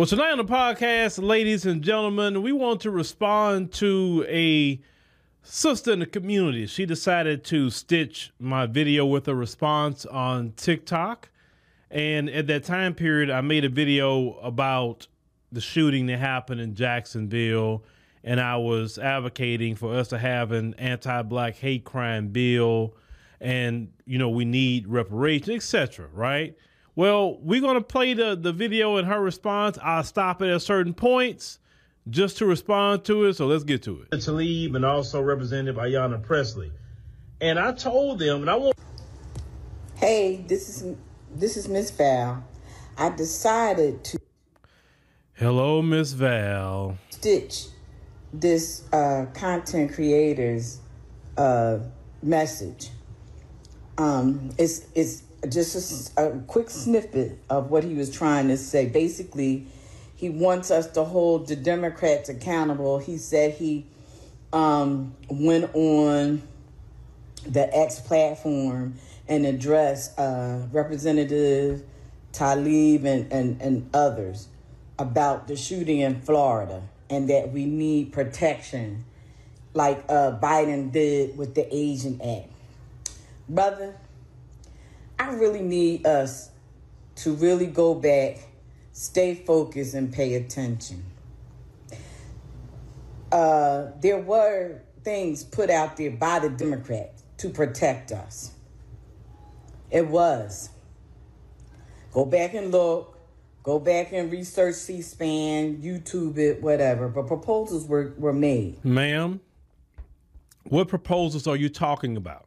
Well, tonight on the podcast, ladies and gentlemen, we want to respond to a sister in the community. She decided to stitch my video with a response on TikTok. And at that time period, I made a video about the shooting that happened in Jacksonville. And I was advocating for us to have an anti black hate crime bill. And, you know, we need reparations, etc. right? Well, we're going to play the, the video and her response. I'll stop it at certain points just to respond to it. So let's get to it. Tlaib and also Representative Ayanna Pressley. And I told them, and I want. Hey, this is this is Miss Val. I decided to Hello, Miss Val. stitch this uh, content creator's uh, message. Um, it's it's just a, a quick snippet of what he was trying to say. Basically, he wants us to hold the Democrats accountable. He said he um, went on the X platform and addressed uh, Representative Tlaib and, and, and others about the shooting in Florida and that we need protection like uh, Biden did with the Asian Act. Brother, I really need us to really go back, stay focused, and pay attention. Uh, there were things put out there by the Democrats to protect us. It was. Go back and look. Go back and research C SPAN, YouTube it, whatever. But proposals were, were made. Ma'am, what proposals are you talking about?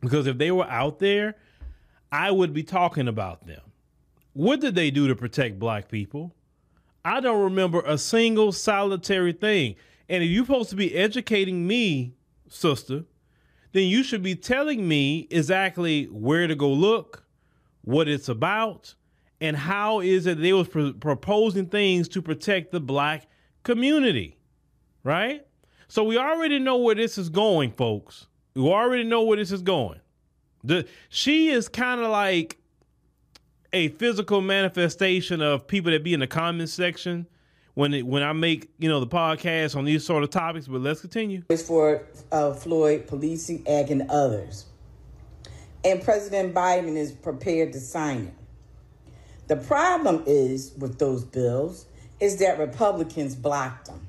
Because if they were out there, I would be talking about them. What did they do to protect black people? I don't remember a single solitary thing. And if you're supposed to be educating me, sister, then you should be telling me exactly where to go look, what it's about, and how is it they was pr- proposing things to protect the black community, right? So we already know where this is going, folks. We already know where this is going. The she is kind of like a physical manifestation of people that be in the comments section when it, when I make you know the podcast on these sort of topics. But let's continue. It's for uh, Floyd Policing Act and others. And President Biden is prepared to sign it. The problem is with those bills is that Republicans blocked them.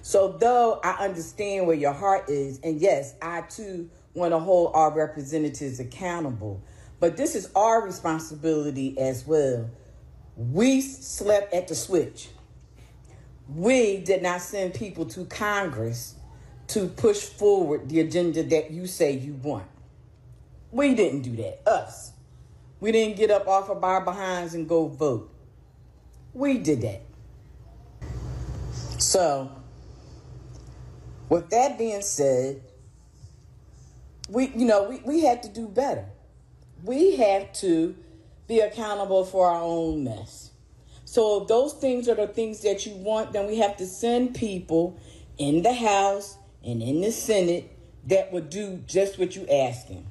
So though I understand where your heart is, and yes, I too want to hold our representatives accountable, but this is our responsibility as well. We slept at the switch. We did not send people to Congress to push forward the agenda that you say you want. We didn't do that. Us. We didn't get up off of our behinds and go vote. We did that. So, with that being said, we you know we, we had to do better. We have to be accountable for our own mess. So if those things are the things that you want, then we have to send people in the House and in the Senate that would do just what you asking.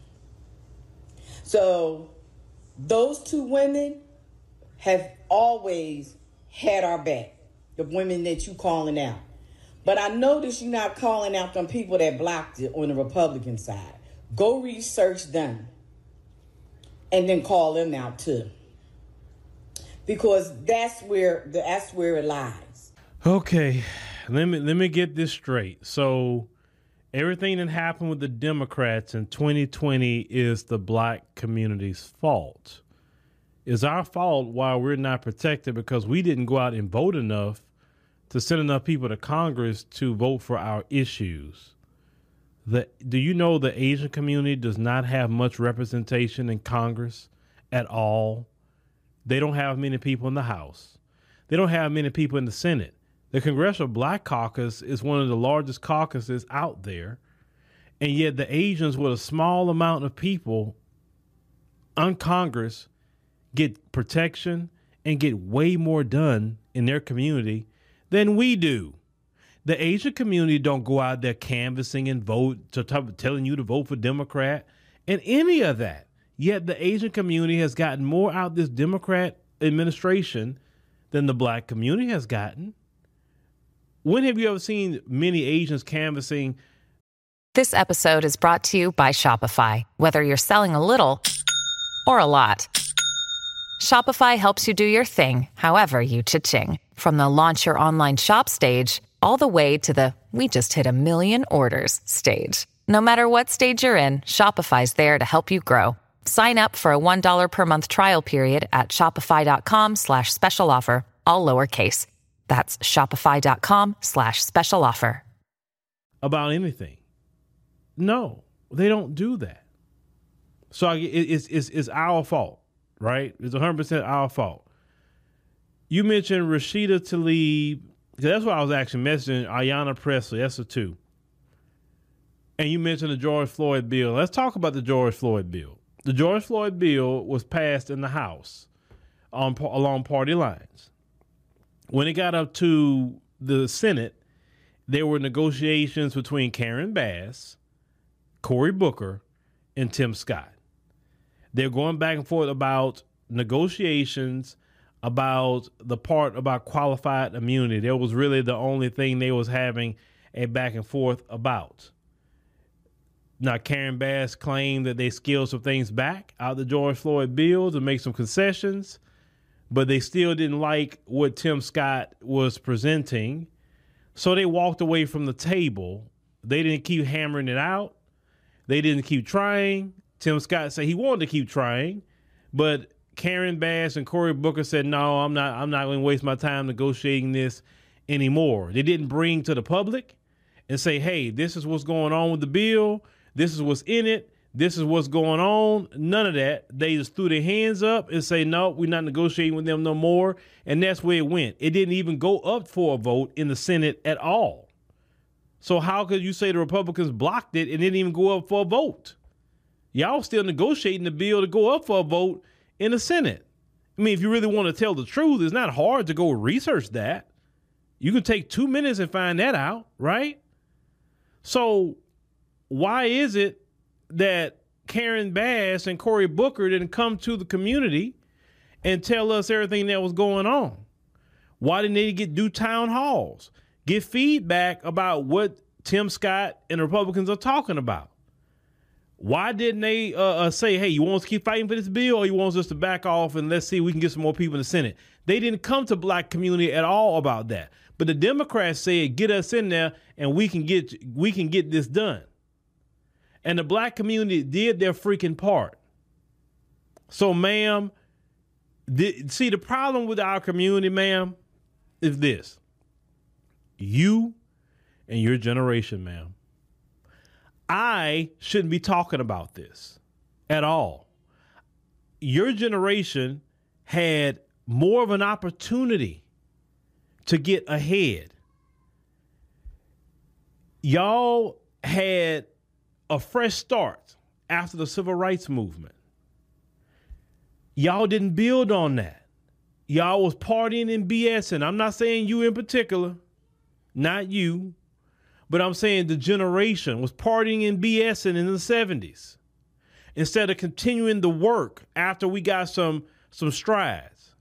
So those two women have always had our back. The women that you calling out. But I notice you're not calling out them people that blocked it on the Republican side. Go research them and then call them out too. Because that's where that's where it lies. Okay, let me let me get this straight. So everything that happened with the Democrats in 2020 is the black community's fault. Is our fault why we're not protected because we didn't go out and vote enough to send enough people to Congress to vote for our issues. The do you know the Asian community does not have much representation in Congress at all? They don't have many people in the House. They don't have many people in the Senate. The Congressional Black Caucus is one of the largest caucuses out there. And yet the Asians with a small amount of people on Congress get protection and get way more done in their community than we do. The Asian community don't go out there canvassing and vote to t- telling you to vote for Democrat and any of that. Yet the Asian community has gotten more out this Democrat administration than the black community has gotten. When have you ever seen many Asians canvassing? This episode is brought to you by Shopify. Whether you're selling a little or a lot, Shopify helps you do your thing, however you cha-ching. From the launch your online shop stage, all the way to the we just hit a million orders stage. No matter what stage you're in, Shopify's there to help you grow. Sign up for a $1 per month trial period at shopify.com slash special offer, all lowercase. That's shopify.com slash special offer. About anything. No, they don't do that. So it's, it's, it's our fault, right? It's 100% our fault. You mentioned Rashida Tlaib, that's what I was actually messaging Ayanna Pressley, that's a two. And you mentioned the George Floyd bill. Let's talk about the George Floyd bill. The George Floyd bill was passed in the House um, on, along party lines. When it got up to the Senate, there were negotiations between Karen Bass, Cory Booker, and Tim Scott. They're going back and forth about negotiations about the part about qualified immunity. That was really the only thing they was having a back and forth about. Now, Karen Bass claimed that they scaled some things back out the George Floyd bill to make some concessions, but they still didn't like what Tim Scott was presenting. So they walked away from the table. They didn't keep hammering it out. They didn't keep trying. Tim Scott said he wanted to keep trying, but Karen Bass and Cory Booker said, "No, I'm not. I'm not going to waste my time negotiating this anymore." They didn't bring to the public and say, "Hey, this is what's going on with the bill. This is what's in it. This is what's going on." None of that. They just threw their hands up and say, "No, we're not negotiating with them no more." And that's where it went. It didn't even go up for a vote in the Senate at all. So how could you say the Republicans blocked it and didn't even go up for a vote? Y'all still negotiating the bill to go up for a vote in the Senate. I mean, if you really want to tell the truth, it's not hard to go research that. You can take two minutes and find that out, right? So, why is it that Karen Bass and Cory Booker didn't come to the community and tell us everything that was going on? Why didn't they get do town halls, get feedback about what Tim Scott and Republicans are talking about? Why didn't they uh, uh, say, "Hey, you want us to keep fighting for this bill, or you want us to back off and let's see if we can get some more people in the Senate"? They didn't come to black community at all about that. But the Democrats said, "Get us in there, and we can get we can get this done." And the black community did their freaking part. So, ma'am, the, see the problem with our community, ma'am, is this: you and your generation, ma'am I shouldn't be talking about this at all. Your generation had more of an opportunity to get ahead. Y'all had a fresh start after the civil rights movement. Y'all didn't build on that. Y'all was partying and BSing. I'm not saying you in particular, not you, but I'm saying the generation was partying and BSing in the 70s instead of continuing the work after we got some some strides.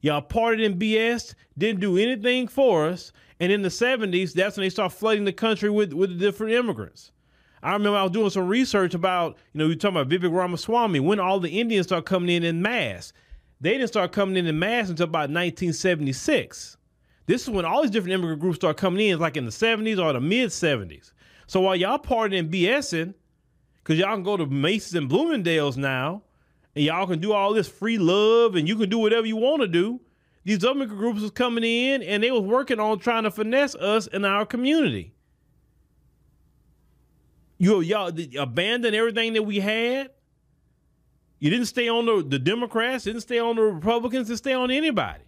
Y'all partied and BS, didn't do anything for us. And in the 70s, that's when they start flooding the country with, with different immigrants. I remember I was doing some research about, you know, you're talking about Vivek Ramaswamy, when all the Indians start coming in in mass. They didn't start coming in in mass until about 1976. This is when all these different immigrant groups start coming in, like in the 70s or the mid 70s. So while y'all partying and BSing, because y'all can go to Macy's and Bloomingdale's now, and y'all can do all this free love and you can do whatever you want to do, these other immigrant groups was coming in and they was working on trying to finesse us in our community. You y'all abandoned everything that we had. You didn't stay on the, the Democrats, didn't stay on the Republicans, didn't stay on anybody.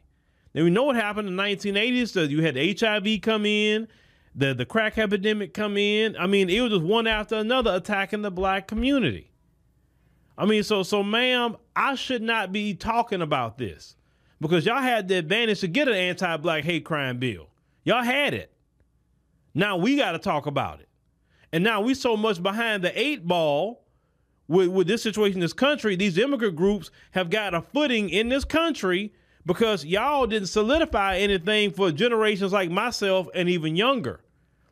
Then we know what happened in the 1980s. So you had HIV come in, the the crack epidemic come in. I mean, it was just one after another attacking the black community. I mean, so so ma'am, I should not be talking about this because y'all had the advantage to get an anti-black hate crime bill. Y'all had it. Now we got to talk about it. And now we so much behind the eight ball with, with this situation in this country. These immigrant groups have got a footing in this country because y'all didn't solidify anything for generations like myself and even younger.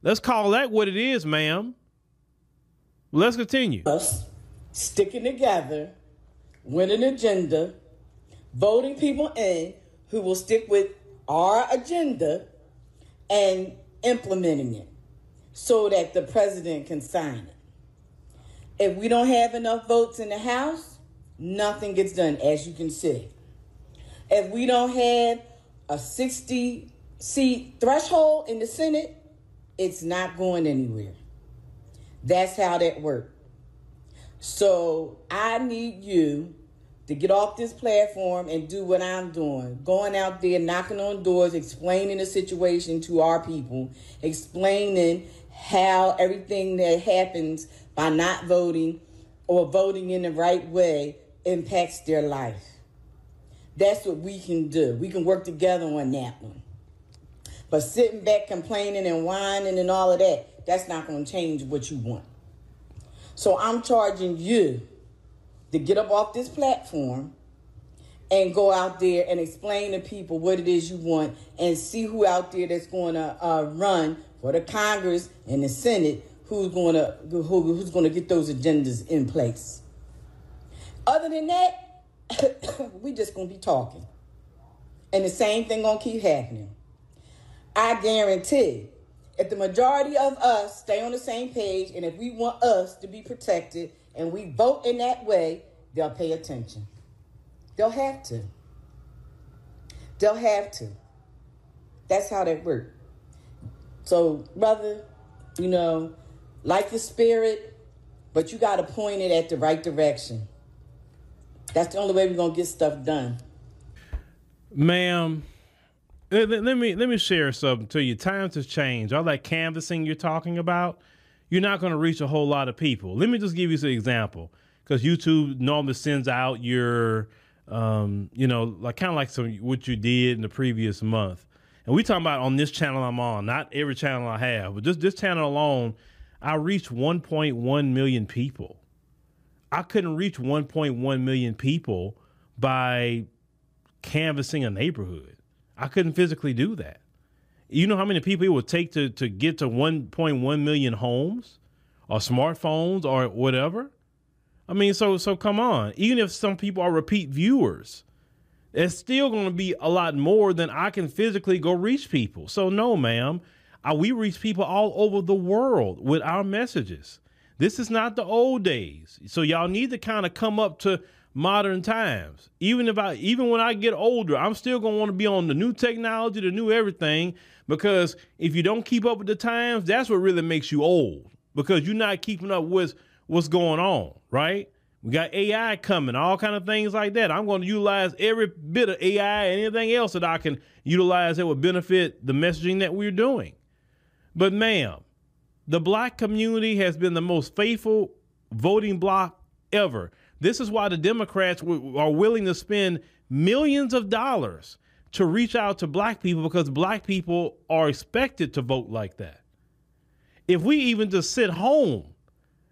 Let's call that what it is, ma'am. Let's continue. Us sticking together, an agenda, voting people in who will stick with our agenda and implementing it so that the president can sign it. If we don't have enough votes in the House, nothing gets done, as you can see. If we don't have a 60 seat threshold in the Senate, it's not going anywhere. That's how that works. So I need you to get off this platform and do what I'm doing. Going out there, knocking on doors, explaining the situation to our people, explaining how everything that happens by not voting or voting in the right way impacts their life. That's what we can do. We can work together on that one. But sitting back complaining and whining and all of that, that's not going to change what you want. So I'm charging you to get up off this platform and go out there and explain to people what it is you want and see who out there that's going to uh, run for the Congress and the Senate who's going to who, who's going to get those agendas in place. Other than that, we just to be talking. And the same thing to keep happening. I guarantee if the majority of us stay on the same page and if we want us to be protected and we vote in that way, they'll pay attention. They'll have to. They'll have to. That's how that works. So, brother, you know, like the spirit, but you got to point it at the right direction. That's the only way we're to get stuff done. Ma'am, let, let me let me share something to you. Times have changed. All that canvassing you're talking about, you're not to reach a whole lot of people. Let me just give you an example because YouTube normally sends out your, um, you know, like kind of like some what you did in the previous month. And we talking about on this channel I'm on, not every channel I have, but just this channel alone, I reached 1.1 million people. I couldn't reach 1.1 million people by canvassing a neighborhood. I couldn't physically do that. You know how many people it would take to, to get to 1.1 million homes or smartphones or whatever? I mean, so so come on. Even if some people are repeat viewers, it's still going to be a lot more than I can physically go reach people. So no, ma'am, uh, we reach people all over the world with our messages. This is not the old days. So y'all need to kind of come up to modern times. Even if I even when I get older, I'm still going to want to be on the new technology, the new everything because if you don't keep up with the times, that's what really makes you old because you're not keeping up with what's going on, right? We got AI coming, all kind of things like that. I'm going to utilize every bit of AI and anything else that I can utilize that would benefit the messaging that we're doing. But ma'am, the black community has been the most faithful voting bloc ever. This is why the Democrats w- are willing to spend millions of dollars to reach out to black people because black people are expected to vote like that. If we even just sit home,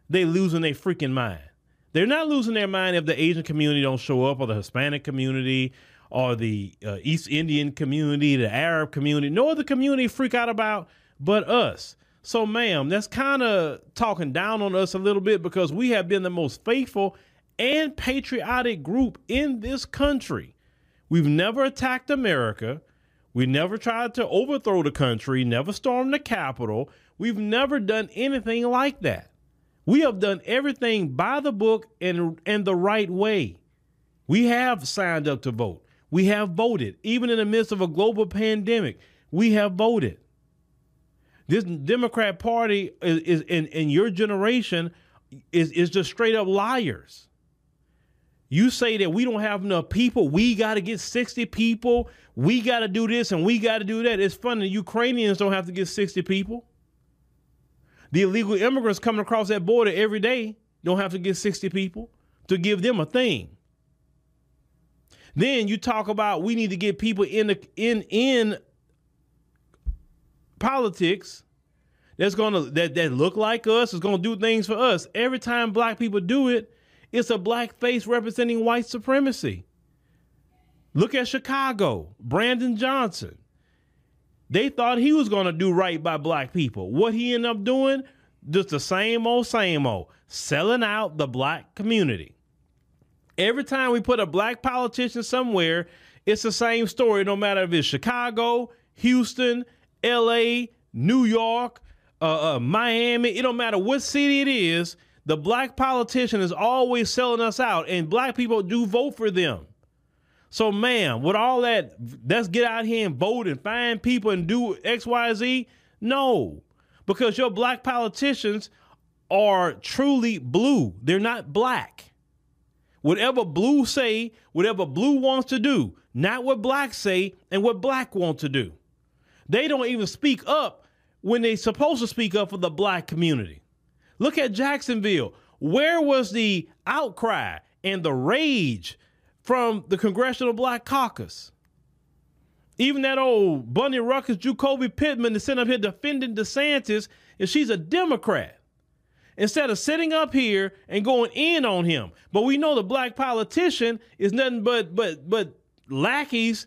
they losing their freaking mind. They're not losing their mind if the Asian community don't show up or the Hispanic community or the uh, East Indian community, the Arab community. No other community freak out about but us. So, ma'am, that's kind of talking down on us a little bit because we have been the most faithful and patriotic group in this country. We've never attacked America. We never tried to overthrow the country, never stormed the Capitol. We've never done anything like that. We have done everything by the book and, and the right way. We have signed up to vote. We have voted. Even in the midst of a global pandemic, we have voted. This Democrat Party is, is in, in your generation is, is just straight up liars. You say that we don't have enough people. We got to get 60 people. We got to do this and we got to do that. It's funny. The Ukrainians don't have to get 60 people. The illegal immigrants coming across that border every day don't have to get 60 people to give them a thing. Then you talk about we need to get people in the in in politics that's gonna that that look like us is gonna do things for us. Every time black people do it, it's a black face representing white supremacy. Look at Chicago, Brandon Johnson. They thought he was to do right by black people. What he ended up doing, just the same old, same old, selling out the black community. Every time we put a black politician somewhere, it's the same story, no matter if it's Chicago, Houston, LA, New York, uh, uh, Miami. It don't matter what city it is. The black politician is always selling us out, and black people do vote for them. So, man, with all that, let's get out here and vote and find people and do X, Y, Z. No, because your black politicians are truly blue. They're not black. Whatever blue say, whatever blue wants to do, not what black say and what black want to do. They don't even speak up when they're supposed to speak up for the black community. Look at Jacksonville. Where was the outcry and the rage from the Congressional Black Caucus? Even that old Bunny Ruckus, Ju'Coby Pittman, is sitting up here defending DeSantis, and she's a Democrat. Instead of sitting up here and going in on him, but we know the black politician is nothing but but but lackeys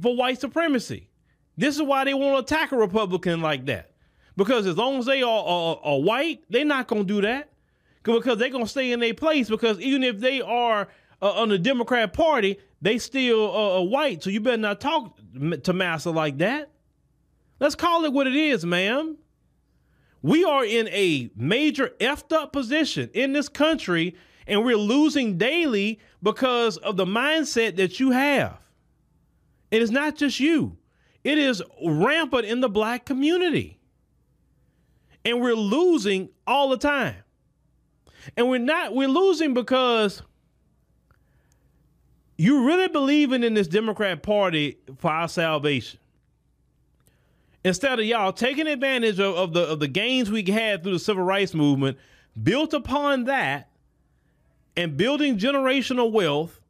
for white supremacy. This is why they want to attack a Republican like that. Because as long as they are, are, are white, they're not going to do that. Because they're going to stay in their place. Because even if they are uh, on the Democrat Party, they still uh, white. So you better not talk to Massa like that. Let's call it what it is, ma'am. We are in a major effed up position in this country, and we're losing daily because of the mindset that you have. And it's not just you, it is rampant in the black community. And we're losing all the time. And we're not, we're losing because you're really believing in this Democrat Party for our salvation. Instead of y'all taking advantage of, of the of the gains we had through the civil rights movement, built upon that, and building generational wealth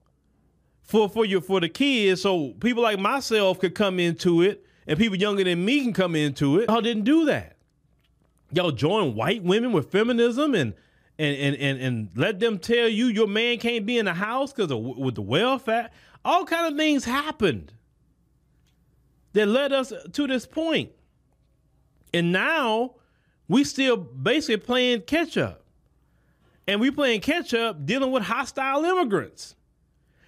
for for your for the kids, so people like myself could come into it, and people younger than me can come into it. Y'all didn't do that. Y'all join white women with feminism and and and and, and let them tell you your man can't be in the house because of with the welfare. All kind of things happened that led us to this. And now we still basically playing catch up. And we playing catch up dealing with hostile immigrants.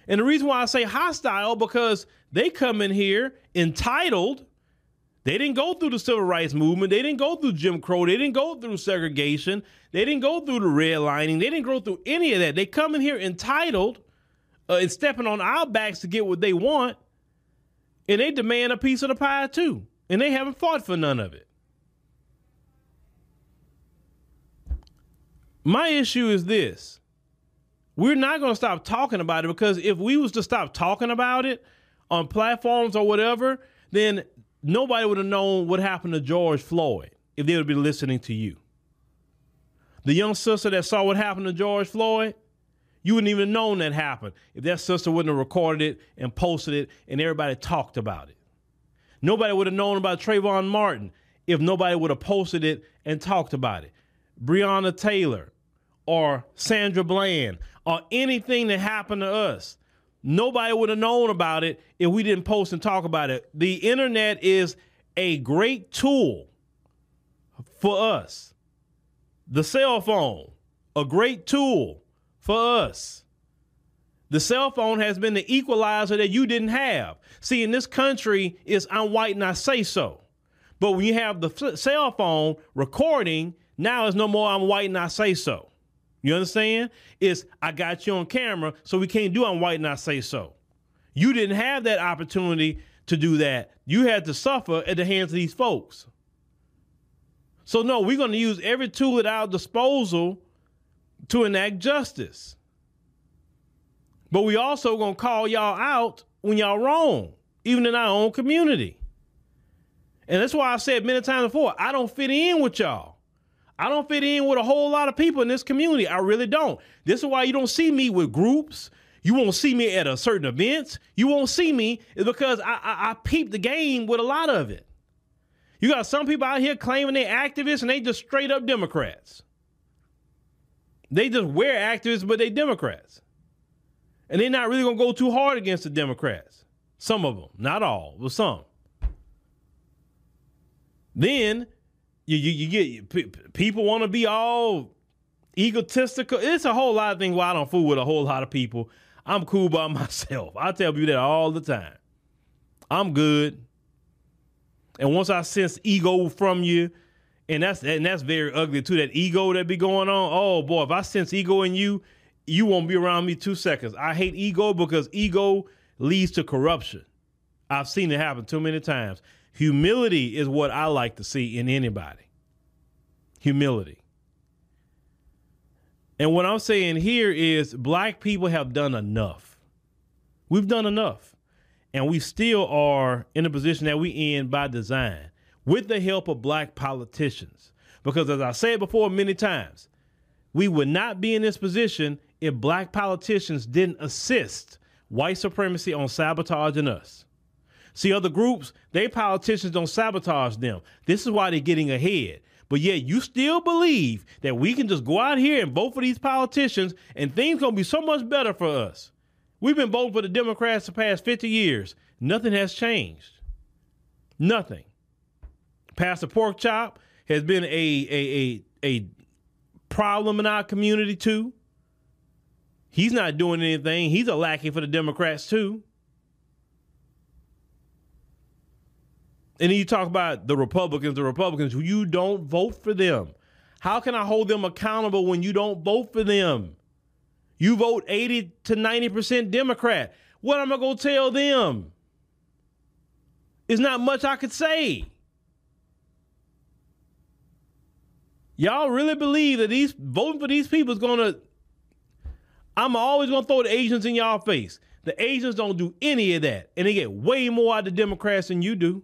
And the reason why I say hostile because they come in here entitled. They didn't go through the civil rights movement. They didn't go through Jim Crow. They didn't go through segregation. They didn't go through the redlining. They didn't go through any of that. They come in here entitled uh, and stepping on our backs to get what they want and they demand a piece of the pie too. And they haven't fought for none of it. My issue is this. We're not going to stop talking about it because if we was to stop talking about it on platforms or whatever, then nobody would have known what happened to George Floyd if they would be listening to you. The young sister that saw what happened to George Floyd, you wouldn't even have known that happened if that sister wouldn't have recorded it and posted it and everybody talked about it. Nobody would have known about Trayvon Martin if nobody would have posted it and talked about it. Breonna Taylor or Sandra Bland or anything that happened to us. Nobody would have known about it if we didn't post and talk about it. The internet is a great tool for us. The cell phone, a great tool for us. The cell phone has been the equalizer that you didn't have. See, in this country, it's I'm white and I say so. But when you have the f- cell phone recording, now it's no more I'm white and I say so. You understand? It's I got you on camera, so we can't do I'm white and I say so. You didn't have that opportunity to do that. You had to suffer at the hands of these folks. So no, we're going to use every tool at our disposal to enact justice. But we also gonna call y'all out when y'all wrong, even in our own community. And that's why I've said many times before, I don't fit in with y'all. I don't fit in with a whole lot of people in this community. I really don't. This is why you don't see me with groups. You won't see me at a certain events. You won't see me is because I, I, I peep the game with a lot of it. You got some people out here claiming they're activists and they just straight up Democrats. They just wear activists, but they Democrats. And they're not really gonna go too hard against the Democrats. Some of them, not all, but some. Then you you, you get p- people want to be all egotistical. It's a whole lot of things why I don't fool with a whole lot of people. I'm cool by myself. I tell you that all the time. I'm good. And once I sense ego from you, and that's and that's very ugly too. That ego that be going on. Oh boy, if I sense ego in you, you won't be around me two seconds. I hate ego because ego leads to corruption. I've seen it happen too many times. Humility is what I like to see in anybody. Humility. And what I'm saying here is black people have done enough. We've done enough. And we still are in the position that we in by design with the help of black politicians. Because as I said before many times, we would not be in this position if black politicians didn't assist white supremacy on sabotaging us. See, other groups, they politicians don't sabotage them. This is why they're getting ahead. But yet you still believe that we can just go out here and vote for these politicians and things gonna be so much better for us. We've been voting for the Democrats the past 50 years. Nothing has changed. Nothing. Pastor Pork Chop has been a a a, a problem in our community too. He's not doing anything. He's a lackey for the Democrats too. And then you talk about the Republicans, the Republicans you don't vote for them. How can I hold them accountable when you don't vote for them? You vote 80 to 90% Democrat. What am I going to tell them? It's not much I could say. Y'all really believe that these voting for these people is going to I'm always going to throw the Asians in y'all face. The Asians don't do any of that, and they get way more out of the Democrats than you do.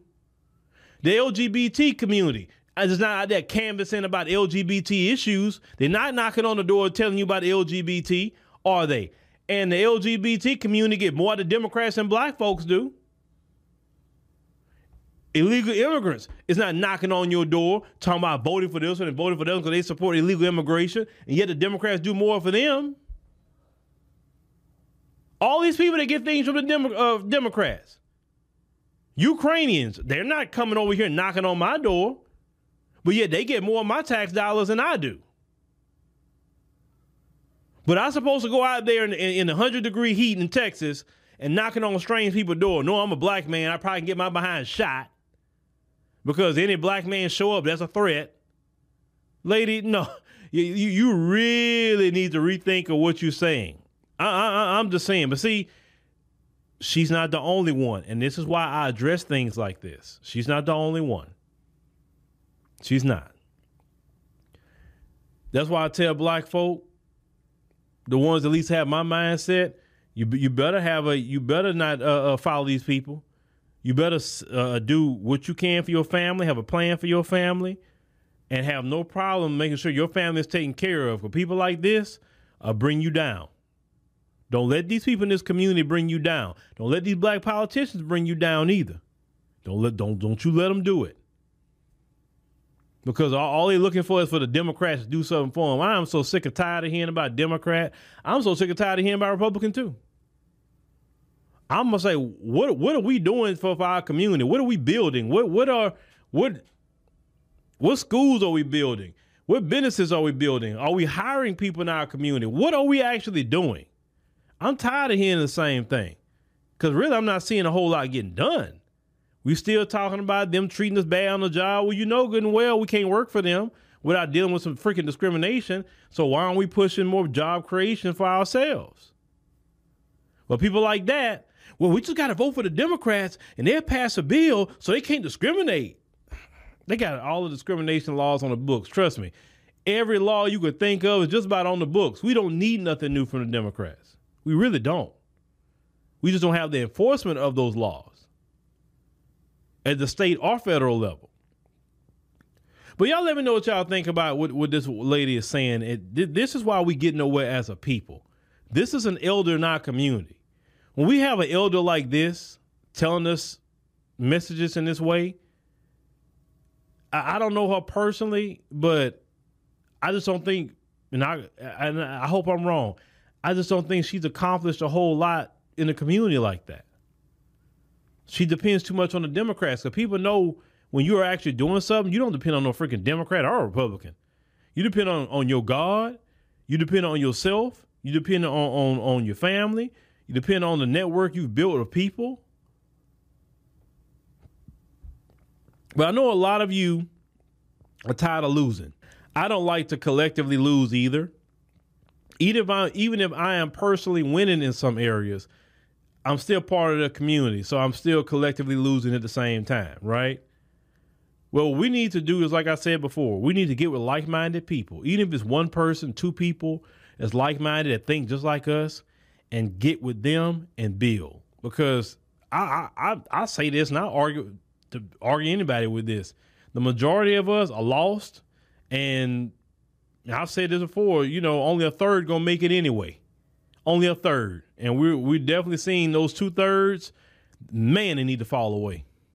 The LGBT community is not out there canvassing about LGBT issues. They're not knocking on the door telling you about LGBT, are they? And the LGBT community get more of Democrats than black folks do. Illegal immigrants is not knocking on your door talking about voting for this one and voting for them because they support illegal immigration, and yet the Democrats do more for them. All these people that get things from the Demo- uh, Democrats. Ukrainians, they're not coming over here knocking on my door, but yet they get more of my tax dollars than I do. But I'm supposed to go out there in, in, in 100 degree heat in Texas and knocking on strange people's door. No, I'm a black man. I probably can get my behind shot because any black man show up, that's a threat. Lady, no, you, you really need to rethink of what you're saying. I, I, I'm just saying, but see, she's not the only one. And this is why I address things like this. She's not the only one. She's not. That's why I tell black folk, the ones at least have my mindset, you you better have a you better not uh, uh, follow these people. You better uh, do what you can for your family, have a plan for your family, and have no problem making sure your family is taken care of. For people like this, uh, bring you down. Don't let these people in this community bring you down. Don't let these black politicians bring you down either. Don't let don't don't you let them do it. Because all, all they're looking for is for the Democrats to do something for them. I'm so sick and tired of hearing about Democrat. I'm so sick and tired of hearing about Republican too. I'm gonna say, what what are we doing for, for our community? What are we building? What what are what what schools are we building? What businesses are we building? Are we hiring people in our community? What are we actually doing? I'm tired of hearing the same thing. Cause really I'm not seeing a whole lot getting done. We still talking about them treating us bad on the job. Well, you know good and well we can't work for them without dealing with some freaking discrimination. So why aren't we pushing more job creation for ourselves? Well, people like that, well, we just got to vote for the Democrats and they'll pass a bill so they can't discriminate. They got all the discrimination laws on the books. Trust me. Every law you could think of is just about on the books. We don't need nothing new from the Democrats. We really don't. We just don't have the enforcement of those laws at the state or federal level. But y'all let me know what y'all think about what, what this lady is saying. It, this is why we get nowhere as a people. This is an elder in our community. When we have an elder like this telling us messages in this way, I, I don't know her personally, but I just don't think, and I, and I hope I'm wrong. I just don't think she's accomplished a whole lot in the community like that. She depends too much on the Democrats because people know when you are actually doing something, you don't depend on no freaking Democrat or Republican. You depend on, on your God. You depend on yourself. You depend on, on, on your family. You depend on the network you've built of people. But I know a lot of you are tired of losing. I don't like to collectively lose either. Even if I even if I am personally winning in some areas, I'm still part of the community, so I'm still collectively losing at the same time, right? Well, what we need to do is, like I said before, we need to get with like-minded people, even if it's one person, two people that's like-minded that think just like us, and get with them and build. Because I I I, I say this, and I argue to argue anybody with this. The majority of us are lost, and I've said this before. You know, only a third gonna make it anyway. Only a third, and we're we're definitely seeing those two thirds. Man, they need to fall away.